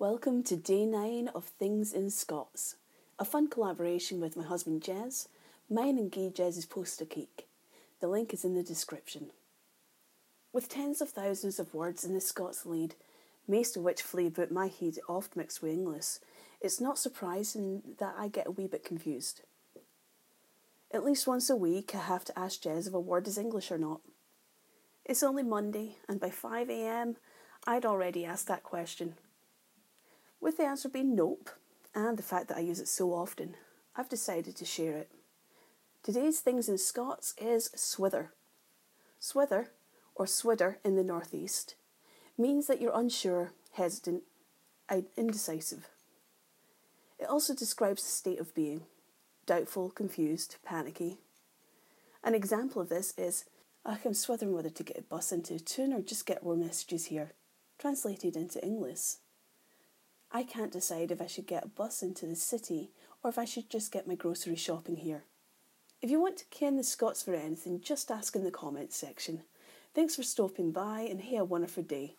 Welcome to day nine of Things in Scots, a fun collaboration with my husband Jez, mine and Guy Jez's poster cake. The link is in the description. With tens of thousands of words in the Scots Leid, most of which flee about my head oft mixed with English, it's not surprising that I get a wee bit confused. At least once a week I have to ask Jez if a word is English or not. It's only Monday, and by 5am I'd already asked that question. With the answer being nope, and the fact that I use it so often, I've decided to share it. Today's Things in Scots is swither. Swither, or swidder in the northeast, means that you're unsure, hesitant, indecisive. It also describes the state of being doubtful, confused, panicky. An example of this is ah, I'm swithering whether to get a bus into a town or just get more messages here. Translated into English. I can't decide if I should get a bus into the city or if I should just get my grocery shopping here. If you want to ken the Scots for anything, just ask in the comments section. Thanks for stopping by and have a wonderful day.